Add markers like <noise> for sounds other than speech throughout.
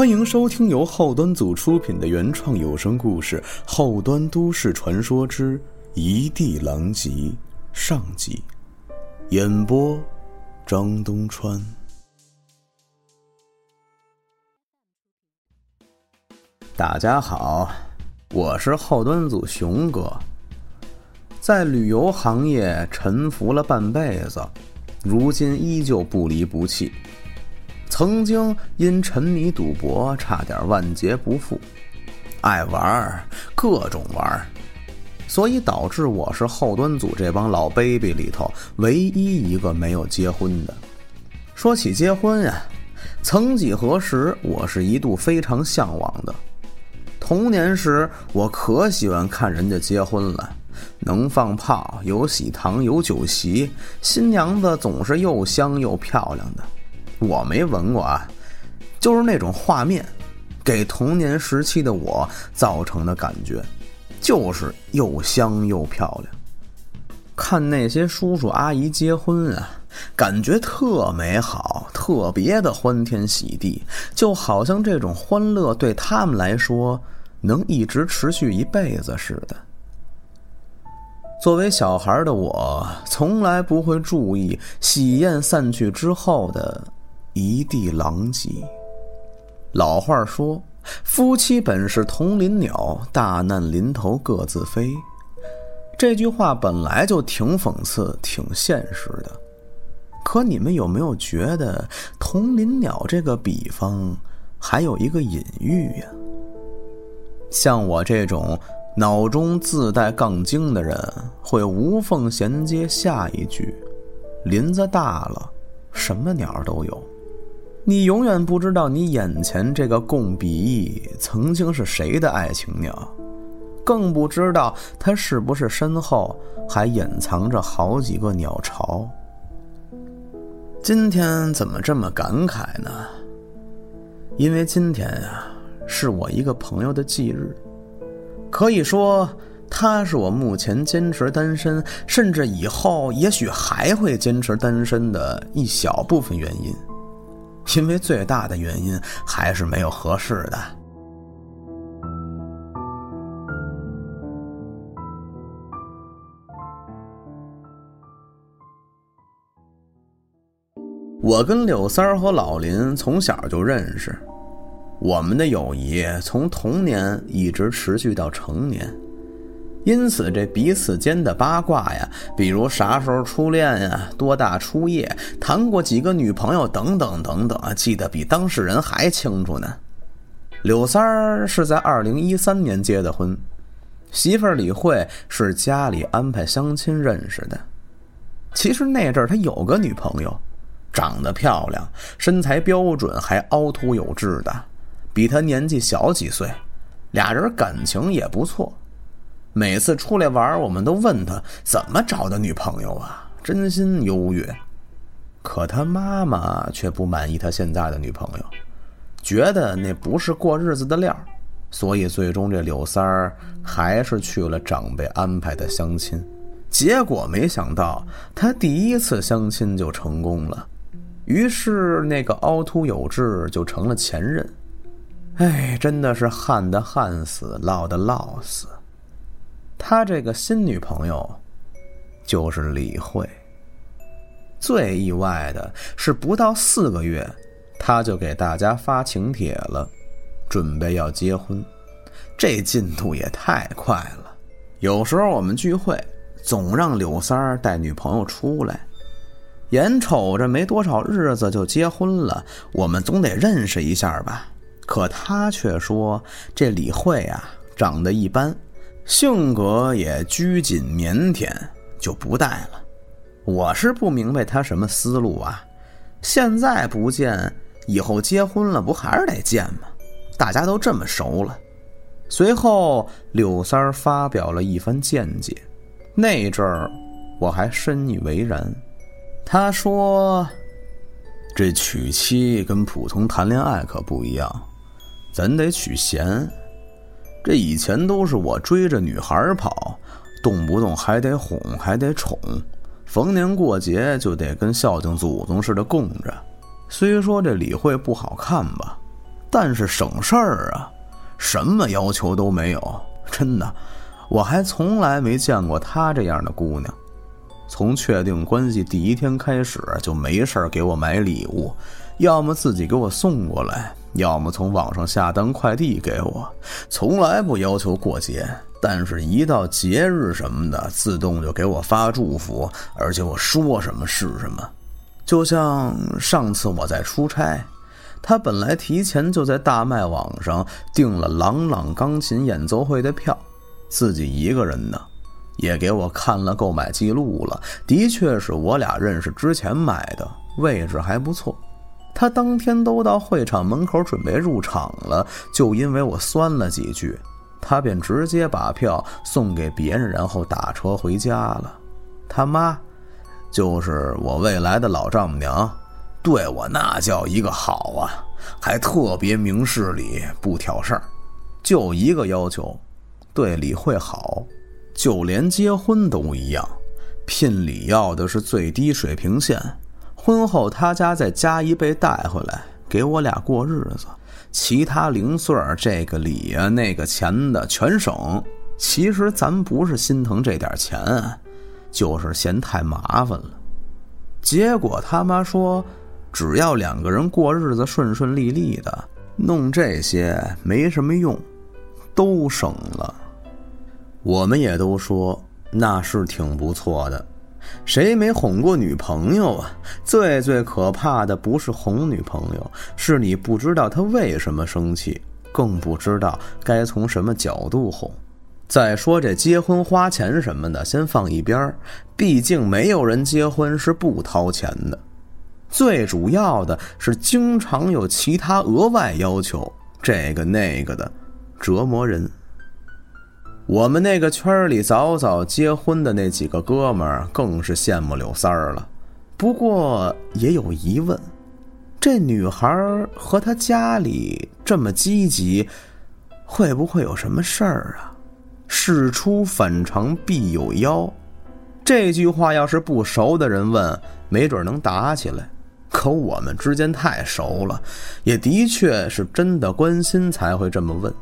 欢迎收听由后端组出品的原创有声故事《后端都市传说之一地狼藉》上集，演播张东川。大家好，我是后端组熊哥，在旅游行业沉浮了半辈子，如今依旧不离不弃。曾经因沉迷赌博，差点万劫不复，爱玩各种玩所以导致我是后端组这帮老 baby 里头唯一一个没有结婚的。说起结婚呀，曾几何时，我是一度非常向往的。童年时，我可喜欢看人家结婚了，能放炮，有喜糖，有酒席，新娘子总是又香又漂亮的。我没闻过啊，就是那种画面，给童年时期的我造成的感觉，就是又香又漂亮。看那些叔叔阿姨结婚啊，感觉特美好，特别的欢天喜地，就好像这种欢乐对他们来说能一直持续一辈子似的。作为小孩的我，从来不会注意喜宴散去之后的。一地狼藉。老话说：“夫妻本是同林鸟，大难临头各自飞。”这句话本来就挺讽刺、挺现实的。可你们有没有觉得“同林鸟”这个比方还有一个隐喻呀？像我这种脑中自带杠精的人，会无缝衔接下一句：“林子大了，什么鸟都有。”你永远不知道你眼前这个共比翼曾经是谁的爱情鸟，更不知道它是不是身后还隐藏着好几个鸟巢。今天怎么这么感慨呢？因为今天呀，是我一个朋友的忌日，可以说他是我目前坚持单身，甚至以后也许还会坚持单身的一小部分原因。因为最大的原因还是没有合适的。我跟柳三儿和老林从小就认识，我们的友谊从童年一直持续到成年。因此，这彼此间的八卦呀，比如啥时候初恋呀、多大初夜、谈过几个女朋友等等等等啊，记得比当事人还清楚呢。柳三儿是在二零一三年结的婚，媳妇儿李慧是家里安排相亲认识的。其实那阵儿他有个女朋友，长得漂亮，身材标准，还凹凸有致的，比他年纪小几岁，俩人感情也不错。每次出来玩，我们都问他怎么找的女朋友啊，真心优越。可他妈妈却不满意他现在的女朋友，觉得那不是过日子的料，所以最终这柳三儿还是去了长辈安排的相亲。结果没想到，他第一次相亲就成功了，于是那个凹凸有致就成了前任。哎，真的是旱的旱死，涝的涝死。他这个新女朋友，就是李慧。最意外的是，不到四个月，他就给大家发请帖了，准备要结婚。这进度也太快了。有时候我们聚会，总让柳三儿带女朋友出来，眼瞅着没多少日子就结婚了，我们总得认识一下吧。可他却说，这李慧啊，长得一般。性格也拘谨腼腆，就不带了。我是不明白他什么思路啊！现在不见，以后结婚了不还是得见吗？大家都这么熟了。随后，柳三儿发表了一番见解，那阵儿我还深以为然。他说：“这娶妻跟普通谈恋爱可不一样，咱得娶贤。”这以前都是我追着女孩跑，动不动还得哄，还得宠，逢年过节就得跟孝敬祖宗似的供着。虽说这李慧不好看吧，但是省事儿啊，什么要求都没有。真的，我还从来没见过她这样的姑娘。从确定关系第一天开始，就没事给我买礼物，要么自己给我送过来，要么从网上下单快递给我，从来不要求过节。但是，一到节日什么的，自动就给我发祝福，而且我说什么是什么。就像上次我在出差，他本来提前就在大麦网上订了朗朗钢琴演奏会的票，自己一个人呢，也给我看了购买记录了，的确是我俩认识之前买的，位置还不错。他当天都到会场门口准备入场了，就因为我酸了几句。他便直接把票送给别人，然后打车回家了。他妈，就是我未来的老丈母娘，对我那叫一个好啊，还特别明事理，不挑事儿，就一个要求，对李慧好，就连结婚都一样，聘礼要的是最低水平线。婚后他家再加一倍带回来，给我俩过日子。其他零碎儿，这个礼啊，那个钱的全省。其实咱不是心疼这点钱，就是嫌太麻烦了。结果他妈说，只要两个人过日子顺顺利利的，弄这些没什么用，都省了。我们也都说那是挺不错的。谁没哄过女朋友啊？最最可怕的不是哄女朋友，是你不知道她为什么生气，更不知道该从什么角度哄。再说这结婚花钱什么的，先放一边毕竟没有人结婚是不掏钱的。最主要的是，经常有其他额外要求，这个那个的，折磨人。我们那个圈里早早结婚的那几个哥们儿更是羡慕柳三儿了，不过也有疑问：这女孩和她家里这么积极，会不会有什么事儿啊？事出反常必有妖，这句话要是不熟的人问，没准能打起来。可我们之间太熟了，也的确是真的关心才会这么问。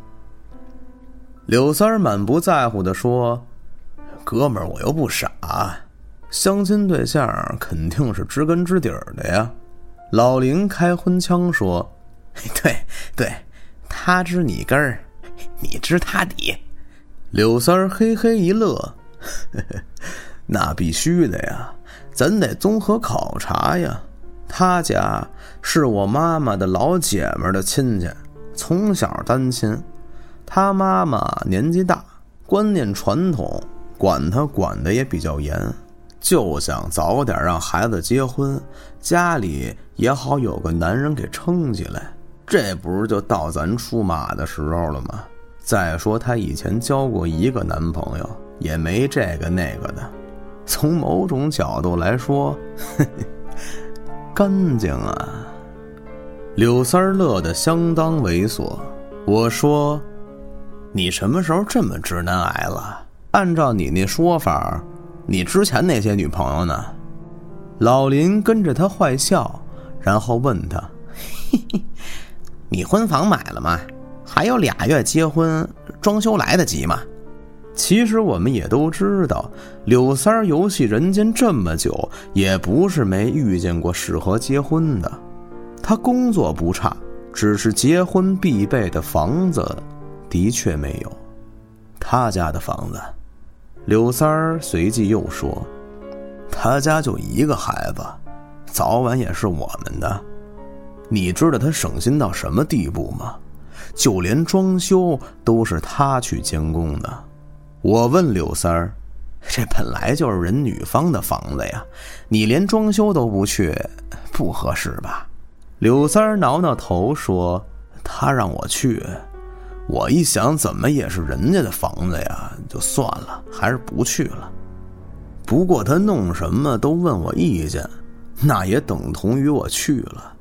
柳三儿满不在乎地说：“哥们儿，我又不傻，相亲对象肯定是知根知底儿的呀。”老林开荤腔说：“ <laughs> 对对，他知你根儿，你知他底。”柳三儿嘿嘿一乐：“ <laughs> 那必须的呀，咱得综合考察呀。他家是我妈妈的老姐们的亲戚，从小单亲。”他妈妈年纪大，观念传统，管他管的也比较严，就想早点让孩子结婚，家里也好有个男人给撑起来。这不是就到咱出马的时候了吗？再说她以前交过一个男朋友，也没这个那个的。从某种角度来说，<laughs> 干净啊！柳三乐得相当猥琐。我说。你什么时候这么直男癌了？按照你那说法，你之前那些女朋友呢？老林跟着他坏笑，然后问他：“嘿嘿，你婚房买了吗？还有俩月结婚，装修来得及吗？”其实我们也都知道，柳三儿游戏人间这么久，也不是没遇见过适合结婚的。他工作不差，只是结婚必备的房子。的确没有，他家的房子。柳三儿随即又说：“他家就一个孩子，早晚也是我们的。你知道他省心到什么地步吗？就连装修都是他去监工的。”我问柳三儿：“这本来就是人女方的房子呀，你连装修都不去，不合适吧？”柳三儿挠挠头说：“他让我去。”我一想，怎么也是人家的房子呀，就算了，还是不去了。不过他弄什么都问我意见，那也等同于我去了。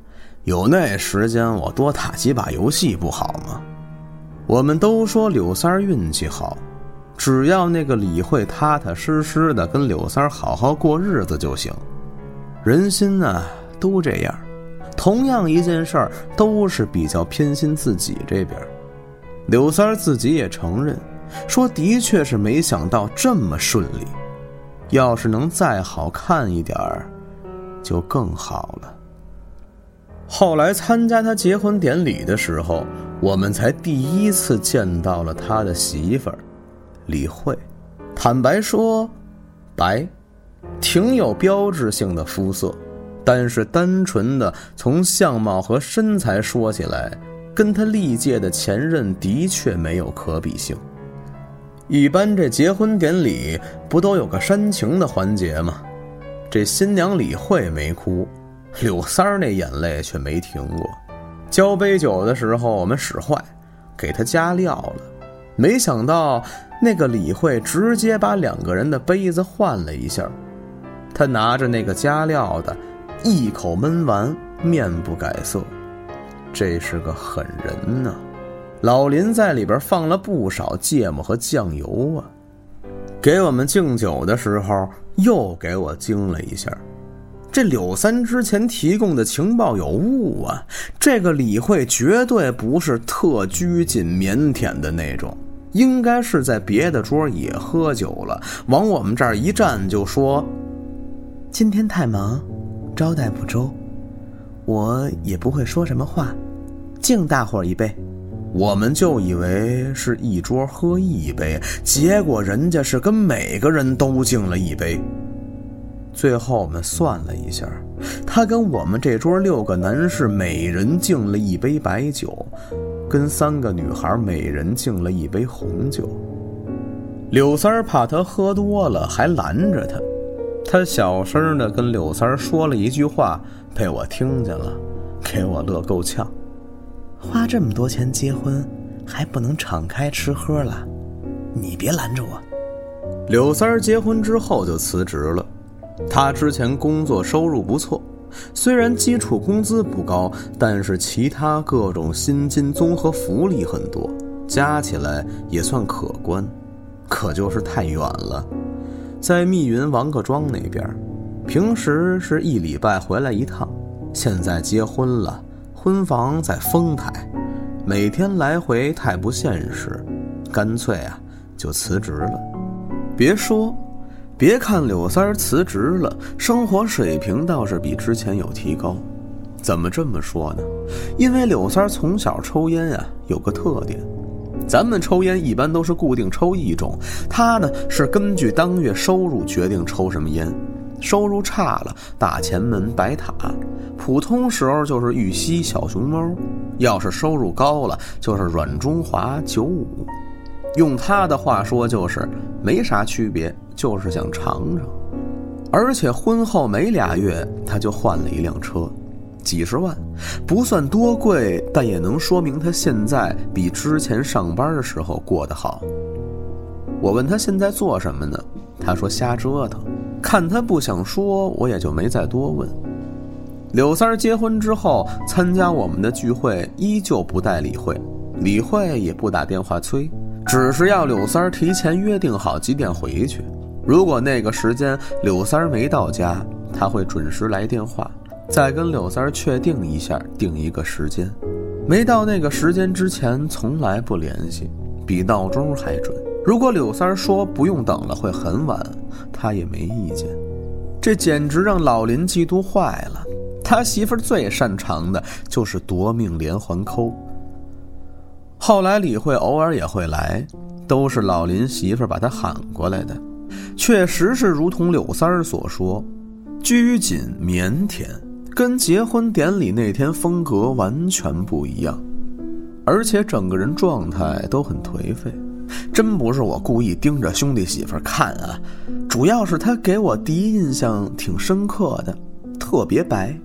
有那时间，我多打几把游戏不好吗？我们都说柳三儿运气好，只要那个李慧踏踏实实的跟柳三儿好好过日子就行。人心呢，都这样。同样一件事儿，都是比较偏心自己这边。柳三儿自己也承认，说的确是没想到这么顺利。要是能再好看一点儿，就更好了。后来参加他结婚典礼的时候，我们才第一次见到了他的媳妇儿，李慧。坦白说，白，挺有标志性的肤色，但是单纯的从相貌和身材说起来，跟他历届的前任的确没有可比性。一般这结婚典礼不都有个煽情的环节吗？这新娘李慧没哭，柳三儿那眼泪却没停过。交杯酒的时候我们使坏，给他加料了，没想到那个李慧直接把两个人的杯子换了一下。他拿着那个加料的，一口闷完，面不改色。这是个狠人呐！老林在里边放了不少芥末和酱油啊，给我们敬酒的时候又给我惊了一下。这柳三之前提供的情报有误啊，这个李慧绝对不是特拘谨腼腆的那种，应该是在别的桌也喝酒了，往我们这儿一站就说：“今天太忙，招待不周，我也不会说什么话，敬大伙一杯。”我们就以为是一桌喝一杯，结果人家是跟每个人都敬了一杯。最后我们算了一下，他跟我们这桌六个男士每人敬了一杯白酒，跟三个女孩每人敬了一杯红酒。柳三儿怕他喝多了，还拦着他。他小声的跟柳三儿说了一句话，被我听见了，给我乐够呛。花这么多钱结婚，还不能敞开吃喝了？你别拦着我。柳三儿结婚之后就辞职了。他之前工作收入不错，虽然基础工资不高，但是其他各种薪金综合福利很多，加起来也算可观。可就是太远了，在密云王各庄那边，平时是一礼拜回来一趟，现在结婚了。婚房在丰台，每天来回太不现实，干脆啊就辞职了。别说，别看柳三儿辞职了，生活水平倒是比之前有提高。怎么这么说呢？因为柳三儿从小抽烟啊，有个特点，咱们抽烟一般都是固定抽一种，他呢是根据当月收入决定抽什么烟。收入差了，大前门白塔；普通时候就是玉溪小熊猫；要是收入高了，就是软中华九五。用他的话说，就是没啥区别，就是想尝尝。而且婚后没俩月，他就换了一辆车，几十万，不算多贵，但也能说明他现在比之前上班的时候过得好。我问他现在做什么呢？他说瞎折腾。看他不想说，我也就没再多问。柳三儿结婚之后，参加我们的聚会依旧不带李慧，李慧也不打电话催，只是要柳三儿提前约定好几点回去。如果那个时间柳三儿没到家，他会准时来电话，再跟柳三儿确定一下，定一个时间。没到那个时间之前，从来不联系，比闹钟还准。如果柳三儿说不用等了，会很晚。他也没意见，这简直让老林嫉妒坏了。他媳妇儿最擅长的就是夺命连环扣。后来李慧偶尔也会来，都是老林媳妇儿把他喊过来的。确实是如同柳三儿所说，拘谨腼腆，跟结婚典礼那天风格完全不一样，而且整个人状态都很颓废。真不是我故意盯着兄弟媳妇看啊，主要是他给我第一印象挺深刻的，特别白，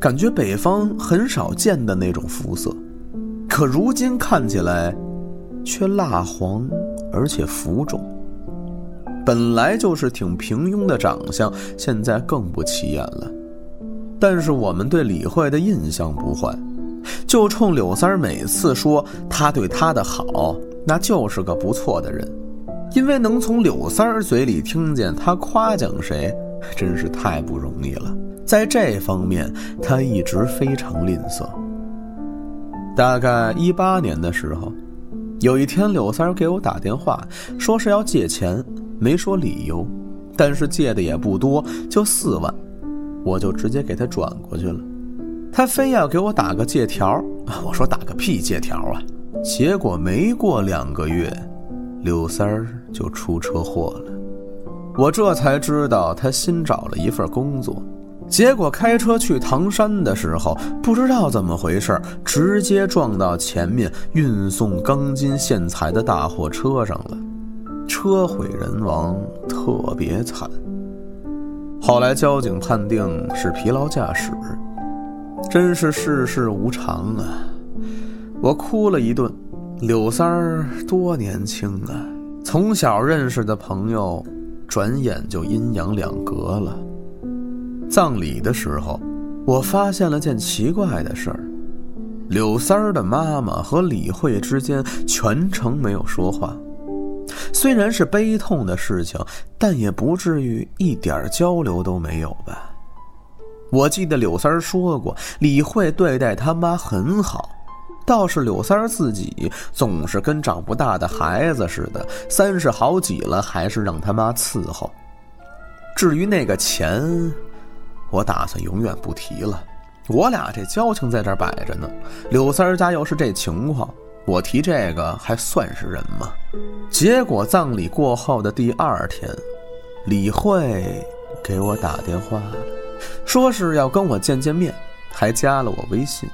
感觉北方很少见的那种肤色。可如今看起来，却蜡黄而且浮肿。本来就是挺平庸的长相，现在更不起眼了。但是我们对李慧的印象不坏，就冲柳三儿每次说他对她的好。那就是个不错的人，因为能从柳三儿嘴里听见他夸奖谁，真是太不容易了。在这方面他一直非常吝啬。大概一八年的时候，有一天柳三儿给我打电话，说是要借钱，没说理由，但是借的也不多，就四万，我就直接给他转过去了。他非要给我打个借条，<laughs> 我说打个屁借条啊！结果没过两个月，柳三儿就出车祸了。我这才知道他新找了一份工作，结果开车去唐山的时候，不知道怎么回事，直接撞到前面运送钢筋线材的大货车上了，车毁人亡，特别惨。后来交警判定是疲劳驾驶，真是世事无常啊！我哭了一顿，柳三儿多年轻啊！从小认识的朋友，转眼就阴阳两隔了。葬礼的时候，我发现了件奇怪的事儿：柳三儿的妈妈和李慧之间全程没有说话。虽然是悲痛的事情，但也不至于一点交流都没有吧？我记得柳三儿说过，李慧对待他妈很好。倒是柳三儿自己总是跟长不大的孩子似的，三十好几了还是让他妈伺候。至于那个钱，我打算永远不提了。我俩这交情在这摆着呢。柳三儿家要是这情况，我提这个还算是人吗？结果葬礼过后的第二天，李慧给我打电话了，说是要跟我见见面，还加了我微信。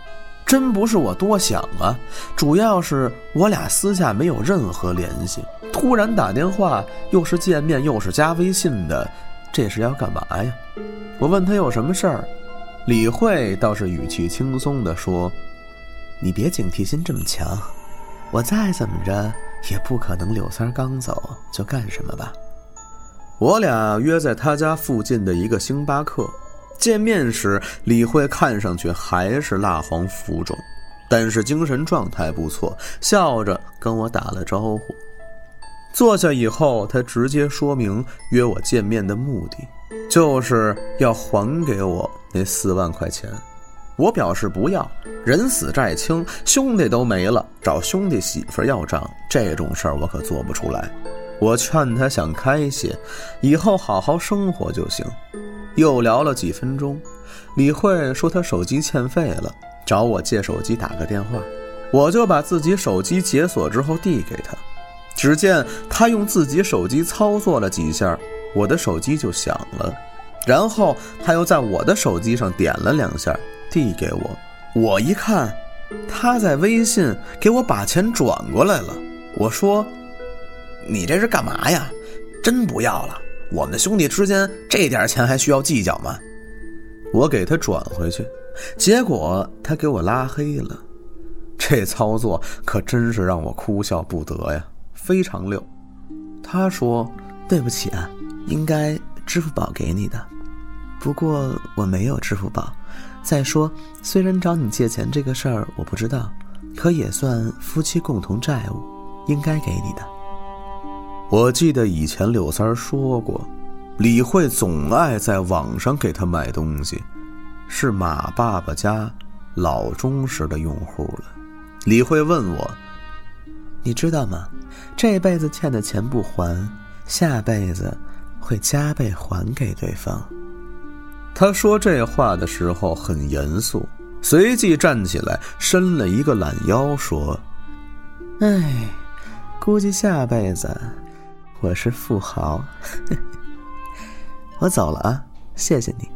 真不是我多想啊，主要是我俩私下没有任何联系，突然打电话，又是见面又是加微信的，这是要干嘛呀？我问他有什么事儿，李慧倒是语气轻松地说：“你别警惕心这么强，我再怎么着也不可能柳三刚走就干什么吧。”我俩约在他家附近的一个星巴克。见面时，李慧看上去还是蜡黄浮肿，但是精神状态不错，笑着跟我打了招呼。坐下以后，他直接说明约我见面的目的，就是要还给我那四万块钱。我表示不要，人死债清，兄弟都没了，找兄弟媳妇要账，这种事儿我可做不出来。我劝他想开些，以后好好生活就行。又聊了几分钟，李慧说她手机欠费了，找我借手机打个电话。我就把自己手机解锁之后递给她，只见她用自己手机操作了几下，我的手机就响了。然后她又在我的手机上点了两下，递给我。我一看，她在微信给我把钱转过来了。我说：“你这是干嘛呀？真不要了。”我们兄弟之间这点钱还需要计较吗？我给他转回去，结果他给我拉黑了。这操作可真是让我哭笑不得呀，非常溜。他说：“对不起啊，应该支付宝给你的，不过我没有支付宝。再说，虽然找你借钱这个事儿我不知道，可也算夫妻共同债务，应该给你的。”我记得以前柳三儿说过，李慧总爱在网上给他买东西，是马爸爸家老忠实的用户了。李慧问我：“你知道吗？这辈子欠的钱不还，下辈子会加倍还给对方。”他说这话的时候很严肃，随即站起来伸了一个懒腰，说：“哎，估计下辈子……”我是富豪，<laughs> 我走了啊！谢谢你。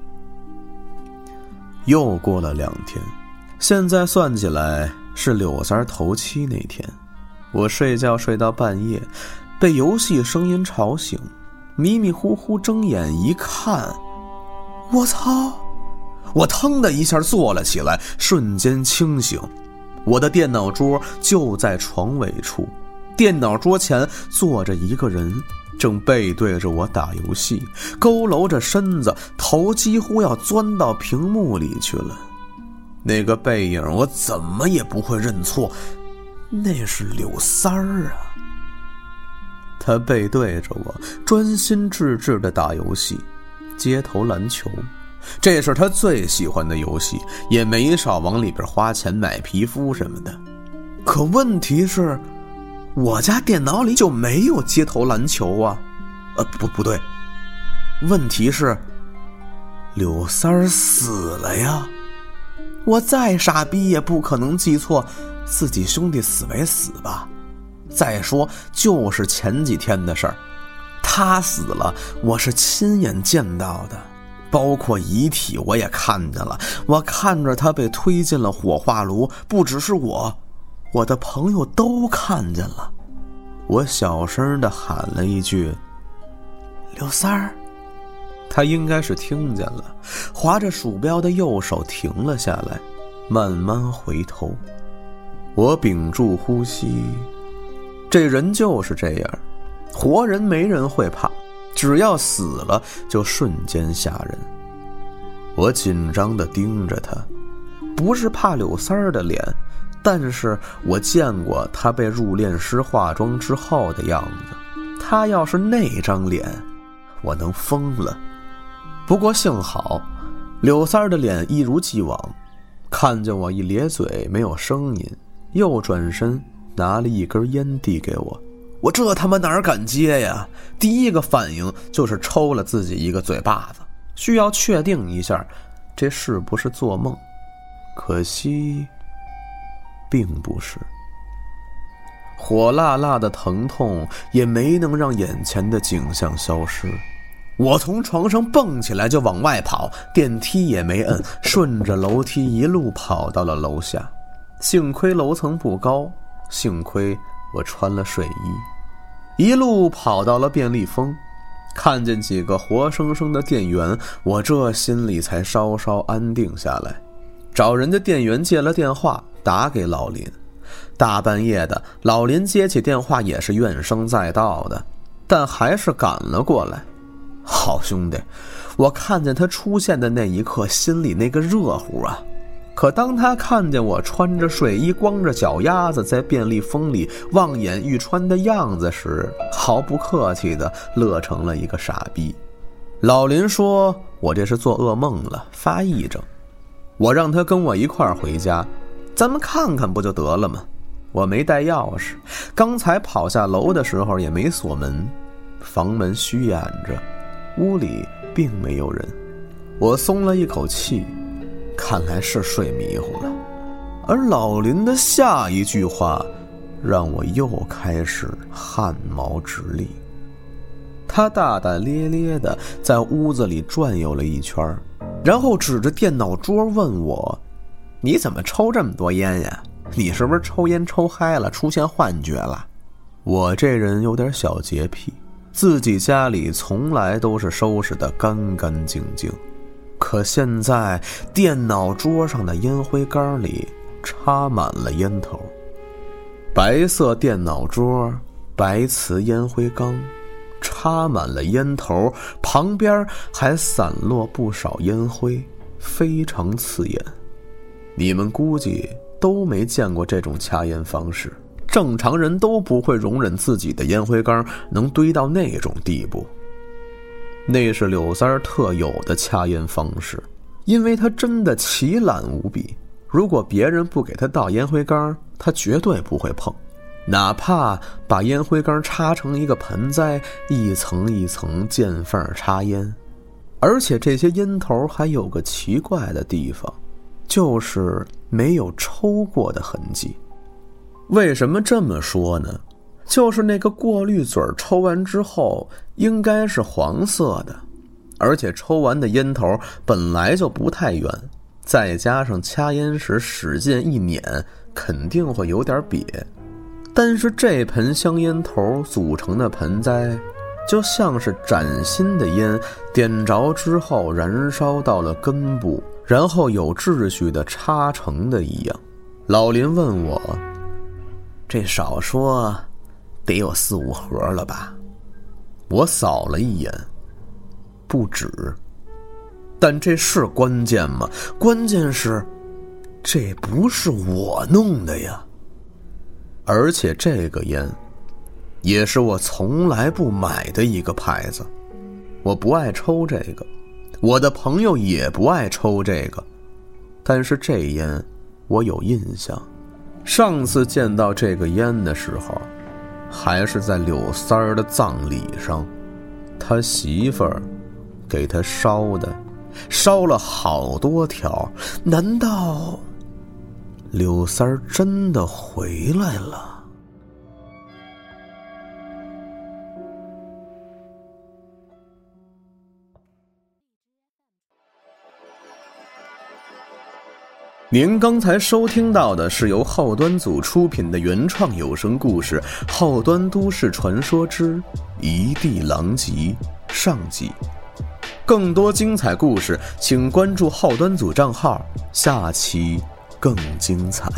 又过了两天，现在算起来是柳三头七那天。我睡觉睡到半夜，被游戏声音吵醒，迷迷糊糊睁眼一看，我操！我腾的一下坐了起来，瞬间清醒。我的电脑桌就在床尾处。电脑桌前坐着一个人，正背对着我打游戏，佝偻着身子，头几乎要钻到屏幕里去了。那个背影，我怎么也不会认错，那是柳三儿啊！他背对着我，专心致志地打游戏，街头篮球。这是他最喜欢的游戏，也没少往里边花钱买皮肤什么的。可问题是，我家电脑里就没有街头篮球啊！呃，不，不对，问题是柳三儿死了呀！我再傻逼也不可能记错自己兄弟死没死吧？再说，就是前几天的事儿，他死了，我是亲眼见到的。包括遗体我也看见了，我看着他被推进了火化炉，不只是我，我的朋友都看见了。我小声的喊了一句：“刘三儿。”他应该是听见了，划着鼠标的右手停了下来，慢慢回头。我屏住呼吸，这人就是这样，活人没人会怕。只要死了，就瞬间吓人。我紧张的盯着他，不是怕柳三儿的脸，但是我见过他被入殓师化妆之后的样子。他要是那张脸，我能疯了。不过幸好，柳三儿的脸一如既往，看见我一咧嘴，没有声音，又转身拿了一根烟递给我。我这他妈哪儿敢接呀？第一个反应就是抽了自己一个嘴巴子，需要确定一下这是不是做梦。可惜，并不是。火辣辣的疼痛也没能让眼前的景象消失。我从床上蹦起来就往外跑，电梯也没摁，顺着楼梯一路跑到了楼下。幸亏楼层不高，幸亏我穿了睡衣。一路跑到了便利蜂，看见几个活生生的店员，我这心里才稍稍安定下来。找人家店员借了电话，打给老林。大半夜的，老林接起电话也是怨声载道的，但还是赶了过来。好兄弟，我看见他出现的那一刻，心里那个热乎啊！可当他看见我穿着睡衣、光着脚丫子在便利蜂里望眼欲穿的样子时，毫不客气地乐成了一个傻逼。老林说：“我这是做噩梦了，发癔症。”我让他跟我一块儿回家，咱们看看不就得了吗？我没带钥匙，刚才跑下楼的时候也没锁门，房门虚掩着，屋里并没有人，我松了一口气。看来是睡迷糊了，而老林的下一句话，让我又开始汗毛直立。他大大咧咧的在屋子里转悠了一圈，然后指着电脑桌问我：“你怎么抽这么多烟呀？你是不是抽烟抽嗨了，出现幻觉了？”我这人有点小洁癖，自己家里从来都是收拾的干干净净。可现在，电脑桌上的烟灰缸里插满了烟头。白色电脑桌，白瓷烟灰缸，插满了烟头，旁边还散落不少烟灰，非常刺眼。你们估计都没见过这种掐烟方式，正常人都不会容忍自己的烟灰缸能堆到那种地步。那是柳三儿特有的掐烟方式，因为他真的奇懒无比。如果别人不给他倒烟灰缸，他绝对不会碰，哪怕把烟灰缸插成一个盆栽，一层一层见缝插烟。而且这些烟头还有个奇怪的地方，就是没有抽过的痕迹。为什么这么说呢？就是那个过滤嘴抽完之后应该是黄色的，而且抽完的烟头本来就不太圆，再加上掐烟时使劲一捻，肯定会有点瘪。但是这盆香烟头组成的盆栽，就像是崭新的烟，点着之后燃烧到了根部，然后有秩序的插成的一样。老林问我：“这少说？”得有四五盒了吧？我扫了一眼，不止。但这是关键吗？关键是，这不是我弄的呀。而且这个烟，也是我从来不买的一个牌子。我不爱抽这个，我的朋友也不爱抽这个，但是这烟我有印象。上次见到这个烟的时候，还是在柳三儿的葬礼上，他媳妇儿给他烧的，烧了好多条。难道柳三儿真的回来了？您刚才收听到的是由后端组出品的原创有声故事《后端都市传说之一地狼藉》上集。更多精彩故事，请关注后端组账号，下期更精彩。